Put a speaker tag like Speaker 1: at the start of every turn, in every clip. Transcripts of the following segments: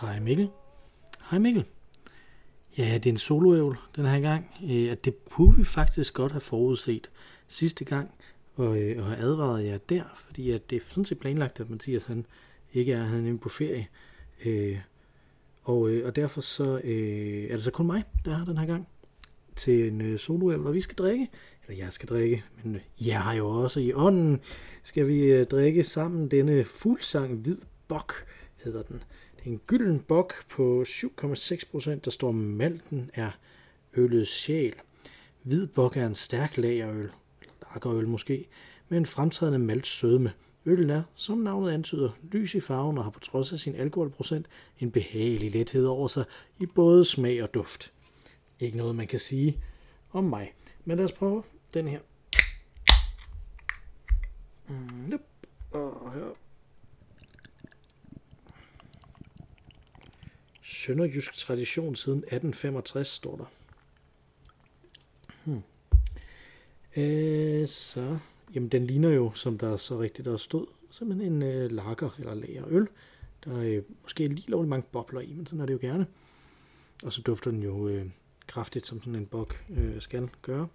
Speaker 1: Hej Mikkel. Hej Mikkel. Ja, det er en soloævl den her gang. Øh, det kunne vi faktisk godt have forudset sidste gang, og, øh, og have advaret jer der, fordi at det er sådan set planlagt, at Mathias han ikke er han på ferie. Øh, og, øh, og derfor så øh, er det så kun mig, der er den her gang til en øh, soloævl, og vi skal drikke, eller jeg skal drikke, men jeg har jo også i ånden, skal vi drikke sammen denne fuldsang hvid bok, hedder den en gylden bok på 7,6 procent. Der står, malten er ølets sjæl. Hvid bok er en stærk lagerøl, lagerøl måske, med en fremtrædende malt sødme. Øllen er, som navnet antyder, lys i farven og har på trods af sin alkoholprocent en behagelig lethed over sig i både smag og duft. Ikke noget, man kan sige om mig. Men lad os prøve den her. Mm, yep. Og her Sønderjysk tradition siden 1865, står der. Hmm. Øh, så, jamen den ligner jo, som der så rigtigt der stod, simpelthen en øh, lager eller lager øl. Der er øh, måske lige lovligt mange bobler i, men sådan er det jo gerne. Og så dufter den jo øh, kraftigt, som sådan en bok øh, skal gøre.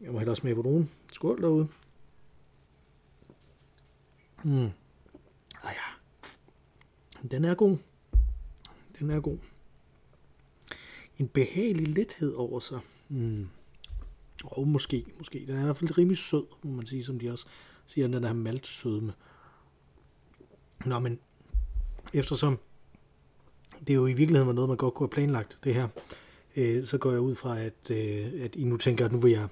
Speaker 1: Jeg må hellere smage på nogen. Skål derude. Mm. Ah ja. Den er god. Den er god. En behagelig lethed over sig. Mm. Og måske, måske. Den er i hvert fald rimelig sød, må man sige, som de også siger, den er malt sødme. Nå, men eftersom det jo i virkeligheden var noget, man godt kunne have planlagt, det her, øh, så går jeg ud fra, at, øh, at I nu tænker, at nu vil jeg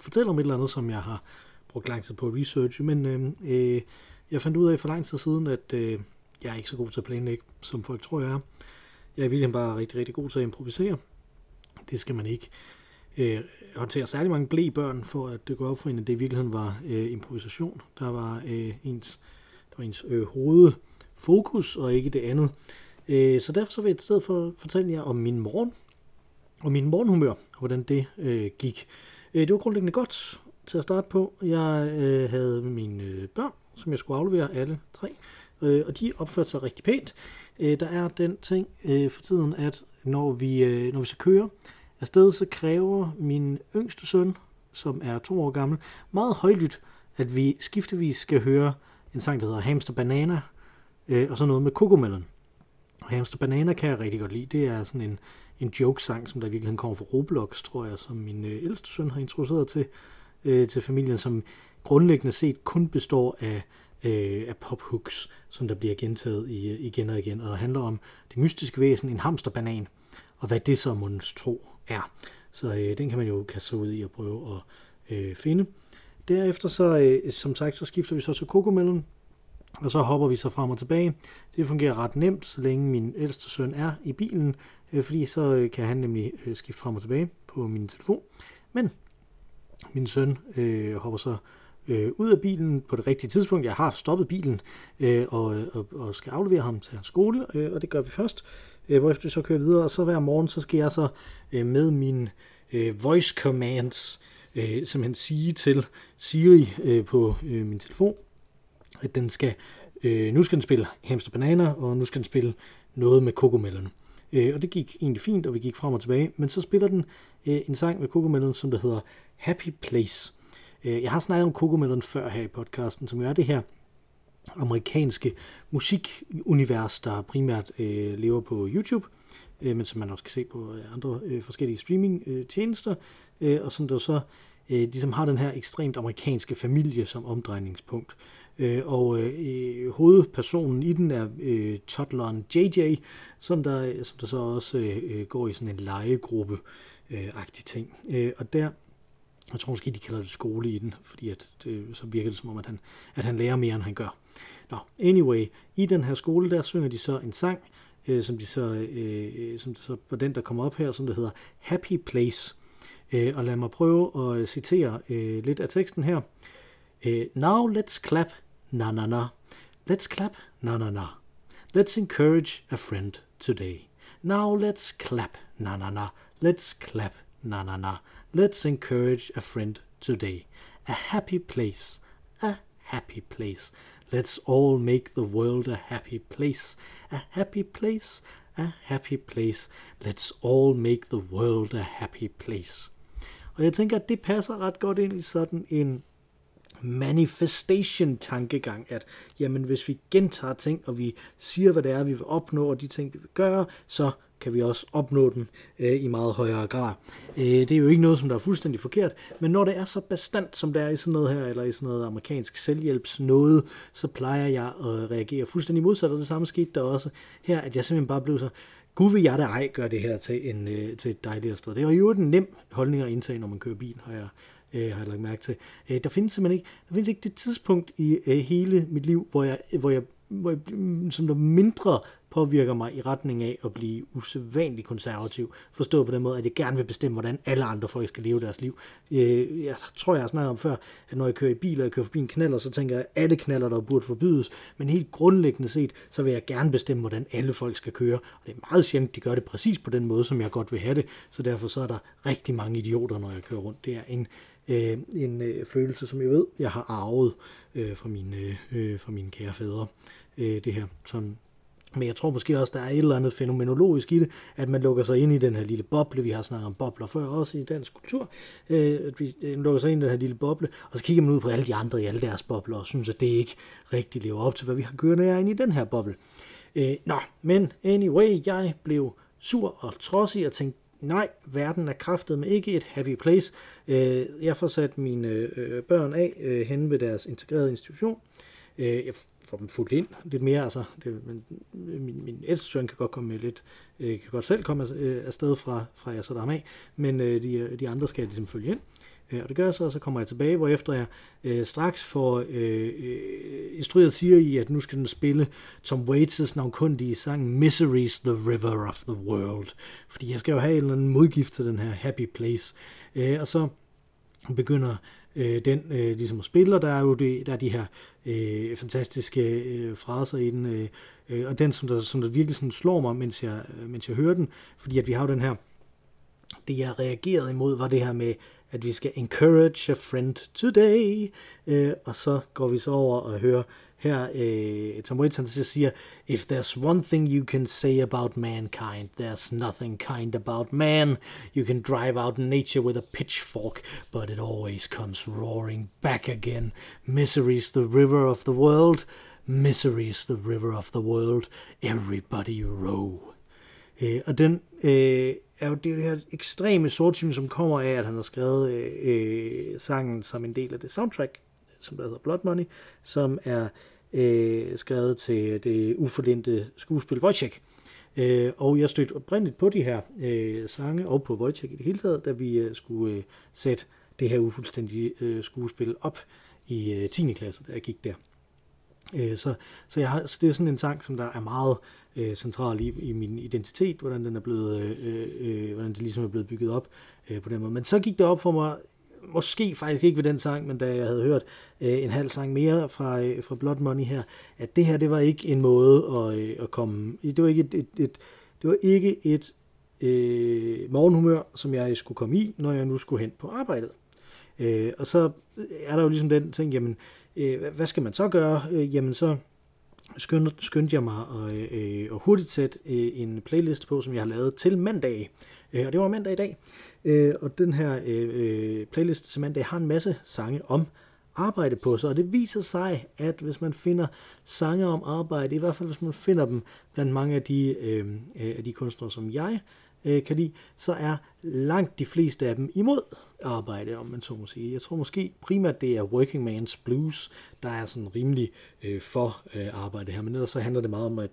Speaker 1: fortælle om et eller andet, som jeg har brugt lang tid på at researche, men øh, øh, jeg fandt ud af for lang tid siden, at øh, jeg er ikke så god til at planlægge, som folk tror, jeg er. Jeg er virkelig bare rigtig, rigtig god til at improvisere. Det skal man ikke øh, håndtere særlig mange blæbørn, for at det går op for en, at det i virkeligheden var øh, improvisation. Der var øh, ens, der var ens øh, hovedfokus, og ikke det andet. Øh, så derfor så vil jeg i stedet for fortælle jer om min morgen, og min morgenhumør, og hvordan det øh, gik. Øh, det var grundlæggende godt til at starte på. Jeg øh, havde mine øh, børn, som jeg skulle aflevere alle tre øh, og de opførte sig rigtig pænt. Øh, der er den ting øh, for tiden, at når vi, øh, når vi så kører afsted, så kræver min yngste søn, som er to år gammel, meget højlydt, at vi skiftevis skal høre en sang, der hedder Hamster Banana, øh, og så noget med Cocomelon. Hamster Banana kan jeg rigtig godt lide. Det er sådan en, en joke-sang, som der virkelig kommer fra Roblox, tror jeg, som min øh, ældste søn har introduceret til, øh, til familien, som grundlæggende set kun består af øh, af pophooks, som der bliver gentaget i, igen og igen, og handler om det mystiske væsen, en hamsterbanan, og hvad det så måns tro er. Så øh, den kan man jo kaste sig ud i og prøve at øh, finde. Derefter så, øh, som sagt, så skifter vi så til kokomellen, og så hopper vi så frem og tilbage. Det fungerer ret nemt, så længe min ældste søn er i bilen, øh, fordi så øh, kan han nemlig øh, skifte frem og tilbage på min telefon. Men min søn øh, hopper så øh, ud af bilen på det rigtige tidspunkt. Jeg har stoppet bilen øh, og, og, og skal aflevere ham til hans skole, øh, og det gør vi først. Øh, hvorefter vi så kører videre, og så hver morgen, så skal jeg så øh, med min øh, voice commands øh, simpelthen sige til Siri øh, på øh, min telefon, at den skal, øh, nu skal den spille Hamster Bananer, og nu skal den spille noget med kokomellerne. Øh, og det gik egentlig fint, og vi gik frem og tilbage, men så spiller den øh, en sang med kokomellerne, som der hedder Happy Place. Øh, Øh, jeg har snakket om Cocomelon før her i podcasten, som jo er det her amerikanske musikunivers, der primært øh, lever på YouTube, øh, men som man også kan se på øh, andre øh, forskellige streaming-tjenester, øh, og som der så øh, ligesom har den her ekstremt amerikanske familie som omdrejningspunkt. Øh, og øh, hovedpersonen i den er øh, toddleren JJ, som der, som der så også øh, øh går i sådan en legegruppe-agtig ting. Øh, og der jeg tror måske, de kalder det skole i den, fordi at det, så virker det som om, at han, at han lærer mere, end han gør. Nå, anyway, i den her skole, der synger de så en sang, øh, som, de så, øh, som det så var den, der kommer op her, som det hedder Happy Place. Øh, og lad mig prøve at citere øh, lidt af teksten her. Øh, Now let's clap, na na na. Let's clap, na na na. Let's encourage a friend today. Now let's clap, na na na. Let's clap, na na na. Let's encourage a friend today. A happy place. A happy place. Let's all make the world a happy place. A happy place, a happy place. Let's all make the world a happy place. Og jeg tænker, at det passer ret godt ind i sådan en manifestation-tankegang, at jamen, hvis vi gentager ting, og vi siger, hvad det er, vi vil opnå, og de ting, vi vil gøre, så kan vi også opnå den øh, i meget højere grad. Øh, det er jo ikke noget, som der er fuldstændig forkert, men når det er så bestandt, som det er i sådan noget her, eller i sådan noget amerikansk selvhjælpsnåde, så plejer jeg at reagere fuldstændig modsat, og det samme skete der også her, at jeg simpelthen bare blev så, Gud vil jeg da ej gøre det her til, en, øh, til et dejligere sted. Det er jo en nem holdning at indtage, når man kører bil, har jeg, øh, har jeg lagt mærke til. Øh, der findes simpelthen ikke, der findes ikke det tidspunkt i øh, hele mit liv, hvor jeg, hvor jeg, hvor jeg mm, som der mindre påvirker mig i retning af at blive usædvanligt konservativ. Forstået på den måde, at jeg gerne vil bestemme, hvordan alle andre folk skal leve deres liv. Øh, jeg tror, jeg har snakket om før, at når jeg kører i bil, og jeg kører forbi en knaller, så tænker jeg, at alle knaller, der burde forbydes. Men helt grundlæggende set, så vil jeg gerne bestemme, hvordan alle folk skal køre. Og det er meget sjældent, de gør det præcis på den måde, som jeg godt vil have det. Så derfor så er der rigtig mange idioter, når jeg kører rundt. Det er en øh, en øh, følelse, som jeg ved, jeg har arvet øh, fra, mine, øh, øh fra mine kære fædre. Øh, det her, som men jeg tror måske også, der er et eller andet fænomenologisk i det, at man lukker sig ind i den her lille boble. Vi har snakket om bobler før også i dansk kultur. Øh, at vi øh, lukker sig ind i den her lille boble, og så kigger man ud på alle de andre i alle deres bobler, og synes, at det ikke rigtig lever op til, hvad vi har kørende ind i den her boble. Øh, nå, men anyway, jeg blev sur og trodsig og tænkte, nej, verden er kraftet med ikke et happy place. Øh, jeg får sat mine øh, børn af øh, hen ved deres integrerede institution. Øh, Øh, jeg får dem fuldt ind lidt mere. Altså, det, men, øh, min, min ældste søn kan godt komme med lidt, øh, kan godt selv komme øh, afsted fra, fra jeg sætter ham af, men øh, de, de andre skal ligesom følge ind. Øh, og det gør jeg så, og så kommer jeg tilbage, hvor efter jeg øh, straks får øh, øh, instrueret siger i, at nu skal den spille Tom Waits' navnkundige sang Misery's the River of the World. Fordi jeg skal jo have en eller anden modgift til den her Happy Place. Øh, og så begynder øh, den øh, ligesom at spille, og der er jo det, der er de her øh, fantastiske øh, fraser i den, øh, øh og den, som der, som der virkelig sådan slår mig, mens jeg, øh, mens jeg hører den, fordi at vi har jo den her, det jeg reagerede imod, var det her med, at vi skal encourage a friend today, øh, og så går vi så over og hører her, øh, Tom Waits han siger, If there's one thing you can say about mankind, there's nothing kind about man. You can drive out nature with a pitchfork, but it always comes roaring back again. Misery's the river of the world. Misery's the river of the world. Everybody row. Øh, og den øh, er jo det, er det her ekstreme sortsyn, som kommer af, at han har skrevet øh, øh, sangen som en del af det soundtrack, som der hedder Blood Money, som er øh, skrevet til det uforlindte skuespil Wojciech. Øh, og jeg stødte oprindeligt på de her øh, sange, og på Wojciech i det hele taget, da vi øh, skulle øh, sætte det her ufuldstændige øh, skuespil op i øh, 10. klasse, da jeg gik der. Øh, så så jeg har, det er sådan en sang, som der er meget øh, central i, i min identitet, hvordan den er blevet, øh, øh, hvordan det ligesom er blevet bygget op øh, på den måde. Men så gik det op for mig, måske faktisk ikke ved den sang, men da jeg havde hørt øh, en halv sang mere fra, øh, fra Blood Money her, at det her, det var ikke en måde at, øh, at komme, det var ikke et, et, et det var ikke et øh, morgenhumør, som jeg skulle komme i, når jeg nu skulle hen på arbejdet. Øh, og så er der jo ligesom den ting, jamen, øh, Øh, hvad skal man så gøre? Øh, jamen, så skyndte, skyndte jeg mig at, øh, at hurtigt sætte øh, en playlist på, som jeg har lavet til mandag. Øh, og det var mandag i dag. Øh, og den her øh, øh, playlist til mandag har en masse sange om arbejde på sig, og det viser sig, at hvis man finder sange om arbejde, i hvert fald hvis man finder dem blandt mange af de, øh, af de kunstnere, som jeg øh, Øh, kan lide, så er langt de fleste af dem imod arbejde, om man så må sige. Jeg tror måske primært, det er Working Man's Blues, der er sådan rimelig øh, for øh, arbejde her, men ellers så handler det meget om at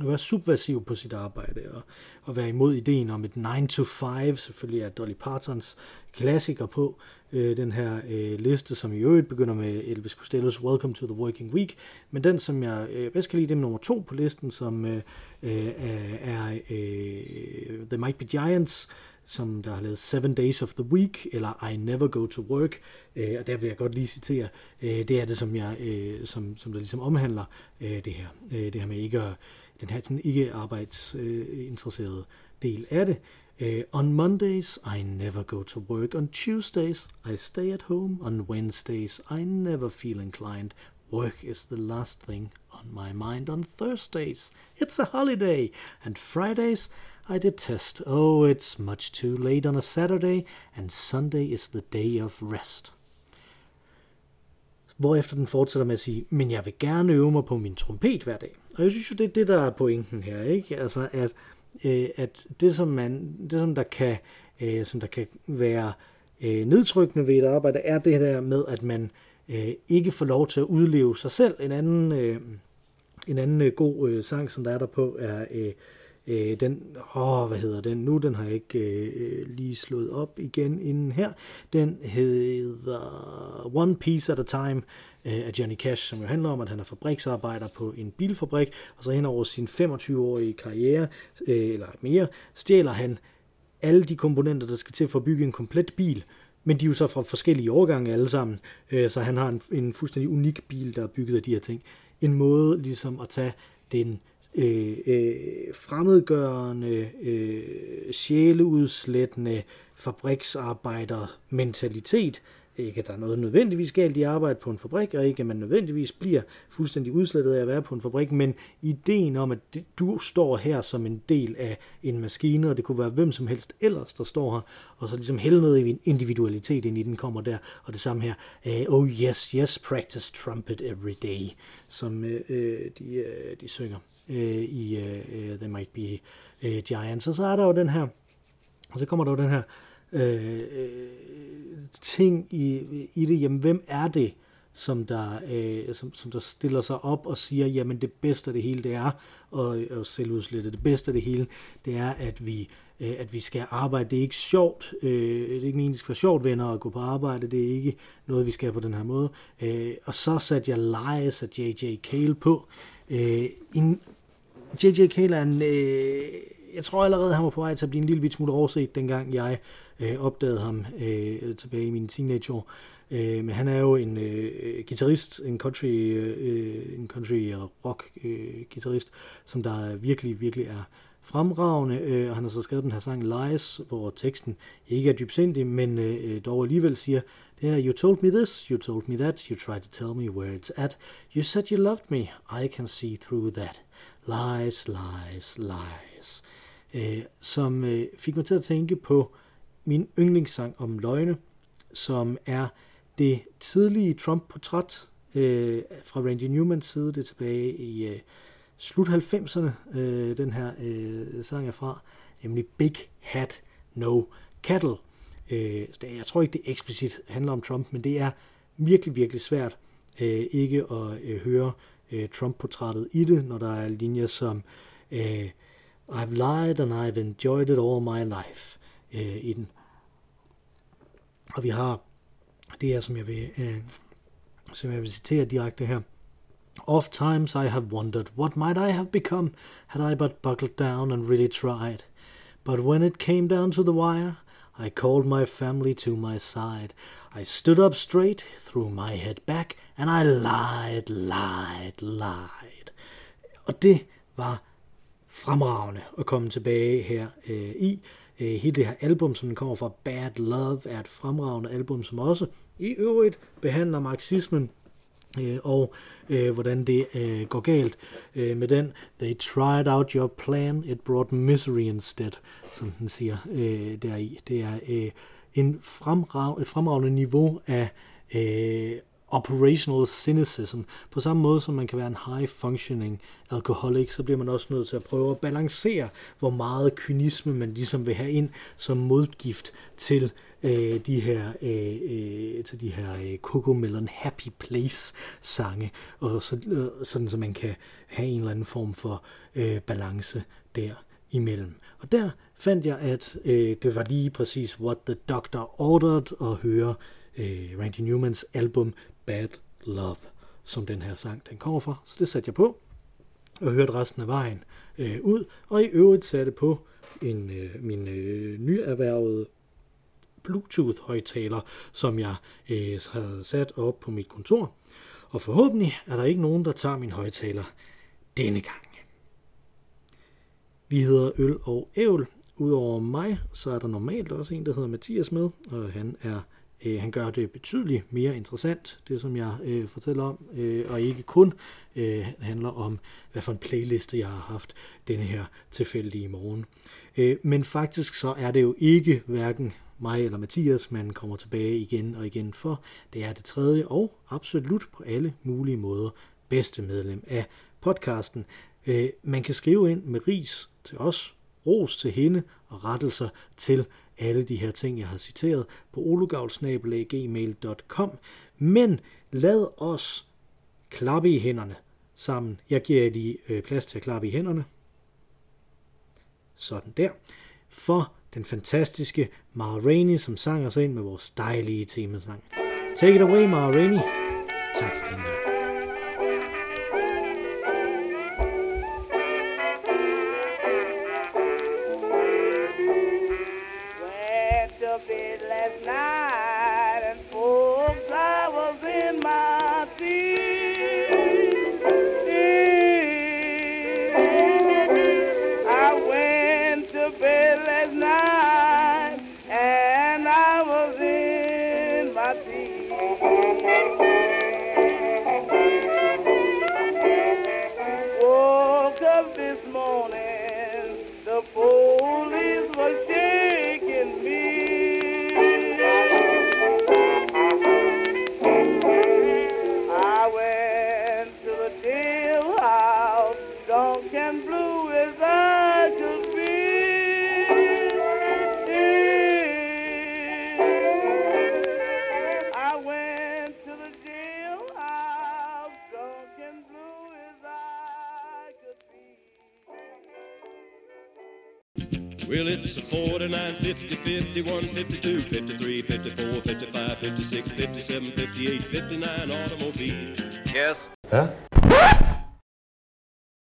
Speaker 1: at være subversiv på sit arbejde og, og være imod ideen om et 9 to 5, selvfølgelig er Dolly Partons klassiker på øh, den her øh, liste, som i øvrigt begynder med Elvis Costello's Welcome to the Working Week, men den, som jeg øh, bedst kan lide, det er nummer to på listen, som øh, øh, er øh, The Might Be Giants, som der har lavet Seven Days of the Week, eller I Never Go to Work, øh, og der vil jeg godt lige citere, øh, det er det, som, jeg, øh, som, som der ligesom omhandler øh, det her, øh, det her med ikke at den her sådan ikke arbejdsinteresserede del af det. Uh, on Mondays, I never go to work. On Tuesdays, I stay at home. On Wednesdays, I never feel inclined. Work is the last thing on my mind on Thursdays. It's a holiday. And Fridays I detest. Oh, it's much too late on a Saturday, and Sunday is the day of rest. Hvorefter den fortsætter med at sige, men jeg vil gerne øve mig på min trompet hver dag. Og jeg synes jo, det er det, der er pointen her, ikke? Altså, at, øh, at det, som man, det, som der kan, øh, som der kan være øh, nedtrykkende ved et arbejde, er det der med, at man øh, ikke får lov til at udleve sig selv. En anden, øh, en anden øh, god øh, sang, som der er der på, er øh, øh, den, åh, hvad hedder den nu? Den har jeg ikke øh, lige slået op igen inden her. Den hedder One Piece at a Time øh, af Johnny Cash, som jo handler om, at han er fabriksarbejder på en bilfabrik, og så hen over sin 25-årige karriere, øh, eller mere, stjæler han alle de komponenter, der skal til for at bygge en komplet bil, men de er jo så fra forskellige årgange alle sammen, øh, så han har en, en fuldstændig unik bil, der er bygget af de her ting. En måde ligesom at tage den øh, øh, fremmedgørende, øh, sjæleudslættende fabriksarbejder mentalitet, ikke at der er noget nødvendigvis galt i arbejde på en fabrik, og ikke at man nødvendigvis bliver fuldstændig udslettet af at være på en fabrik, men ideen om, at du står her som en del af en maskine, og det kunne være hvem som helst ellers, der står her, og så ligesom hælde noget individualitet ind i den kommer der, og det samme her, uh, oh yes, yes, practice trumpet every day, som uh, de, uh, de synger uh, i uh, There Might Be uh, Giants, og så er der jo den her, og så kommer der jo den her, Øh, øh, ting i, i det, jamen hvem er det, som der, øh, som, som der stiller sig op og siger, jamen det bedste af det hele, det er at, at selvudslette, Det bedste af det hele, det er, at vi, øh, at vi skal arbejde. Det er ikke sjovt. Øh, det er ikke meningen, det skal være sjovt, venner, at gå på arbejde. Det er ikke noget, vi skal på den her måde. Og så satte jeg Lies af J.J. Cale på. En, J.J. Cale er en... Jeg tror allerede, han var på vej til at blive en lille smule overset, dengang jeg øh, opdagede ham øh, tilbage i mine teenageår. Øh, men han er jo en øh, guitarist, en country, øh, en country rock øh, guitarist, som der virkelig, virkelig er fremragende, øh, og han har så skrevet den her sang Lies, hvor teksten ikke er dybsindig, men øh, dog alligevel siger, det er, You told me this, you told me that, you tried to tell me where it's at, you said you loved me, I can see through that. Lies, lies, lies. Øh, som øh, fik mig til at tænke på min yndlingssang om løgne, som er det tidlige Trump-portræt øh, fra Randy Newmans side. Det er tilbage i øh, slut 90'erne, øh, den her øh, sang er fra, nemlig Big Hat No Cattle. Øh, jeg tror ikke, det eksplicit handler om Trump, men det er virkelig, virkelig svært øh, ikke at øh, høre øh, Trump-portrættet i det, når der er linjer som øh, I've lied and I've enjoyed it all my life øh, i den. Og vi har, det er som jeg vil, øh, som jeg vil citere direkte her. Oft times I have wondered what might I have become had I but buckled down and really tried. But when it came down to the wire, I called my family to my side. I stood up straight, threw my head back, and I lied, lied, lied. Og det var fremragende at komme tilbage her øh, i. Øh, hele det her album, som kommer fra Bad Love, er et fremragende album, som også i øvrigt behandler marxismen øh, og øh, hvordan det øh, går galt øh, med den. They tried out your plan, it brought misery instead, som den siger øh, deri. Det er øh, en fremrag, et fremragende niveau af øh, operational cynicism. På samme måde som man kan være en high-functioning alkoholik, så bliver man også nødt til at prøve at balancere, hvor meget kynisme man ligesom vil have ind som modgift til øh, de her øh, øh, til de her øh, Coco Melon Happy Place sange, og så, øh, sådan så man kan have en eller anden form for øh, balance der imellem. Og der fandt jeg, at øh, det var lige præcis what the doctor ordered at høre øh, Randy Newmans album Bad Love, som den her sang den kommer fra. Så det satte jeg på og hørte resten af vejen øh, ud, og i øvrigt satte på en, øh, min øh, nyerhvervede Bluetooth-højtaler, som jeg øh, havde sat op på mit kontor. Og forhåbentlig er der ikke nogen, der tager min højtaler denne gang. Vi hedder Øl og Ævl. Udover mig, så er der normalt også en, der hedder Mathias med, og han er Øh, han gør det betydeligt mere interessant, det som jeg øh, fortæller om, øh, og ikke kun øh, handler om, hvad for en playliste jeg har haft denne her tilfældige morgen. Øh, men faktisk så er det jo ikke hverken mig eller Mathias, man kommer tilbage igen og igen for. Det er det tredje og absolut på alle mulige måder bedste medlem af podcasten. Øh, man kan skrive ind med ris til os, ros til hende og rettelser til alle de her ting, jeg har citeret på olugavl.gmail.com. Men lad os klappe i hænderne sammen. Jeg giver jer lige øh, plads til at klappe i hænderne. Sådan der. For den fantastiske Mara Rainey, som sang os ind med vores dejlige temasang. Take it away, Mara Rainey. Tak for den
Speaker 2: 49, 50, 51, 52, 53, 54, 55, 56, 57, 58, 59 automobile.
Speaker 3: Yes.
Speaker 4: Huh?